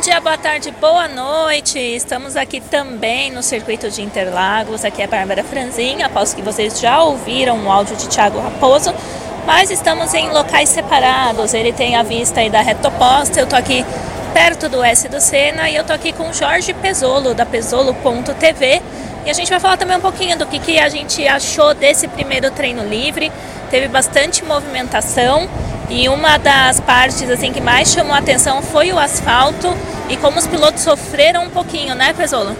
dia, boa tarde, boa noite. Estamos aqui também no circuito de Interlagos. Aqui é a Bárbara Franzinha. Aposto que vocês já ouviram o áudio de Thiago Raposo, mas estamos em locais separados. Ele tem a vista aí da reta oposta. Eu tô aqui perto do S do Sena e eu tô aqui com Jorge Pesolo da Pesolo.tv. E a gente vai falar também um pouquinho do que, que a gente achou desse primeiro treino livre. Teve bastante movimentação. E uma das partes assim que mais chamou a atenção foi o asfalto e como os pilotos sofreram um pouquinho, né, Pesolo?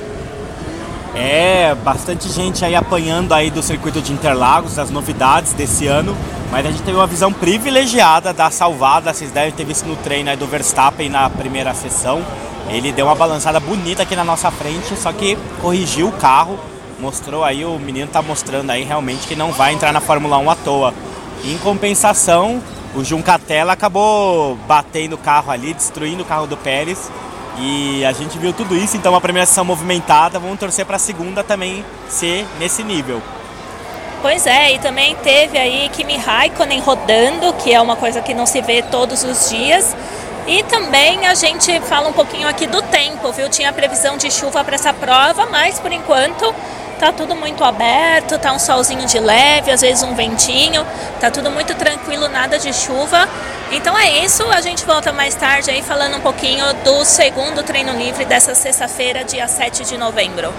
É, bastante gente aí apanhando aí do circuito de Interlagos, das novidades desse ano, mas a gente teve uma visão privilegiada da salvada, vocês devem ter visto no treino aí do Verstappen na primeira sessão. Ele deu uma balançada bonita aqui na nossa frente, só que corrigiu o carro, mostrou aí, o menino tá mostrando aí realmente que não vai entrar na Fórmula 1 à toa. Em compensação, o Juncatella acabou batendo o carro ali, destruindo o carro do Pérez. E a gente viu tudo isso, então a primeira sessão movimentada, vamos torcer para a segunda também ser nesse nível. Pois é, e também teve aí Kimi Raikkonen rodando, que é uma coisa que não se vê todos os dias. E também a gente fala um pouquinho aqui do tempo, viu? Tinha previsão de chuva para essa prova, mas por enquanto tá tudo muito aberto, tá um solzinho de leve, às vezes um ventinho, tá tudo muito tranquilo, nada de chuva. Então é isso, a gente volta mais tarde aí falando um pouquinho do segundo treino livre dessa sexta-feira, dia 7 de novembro.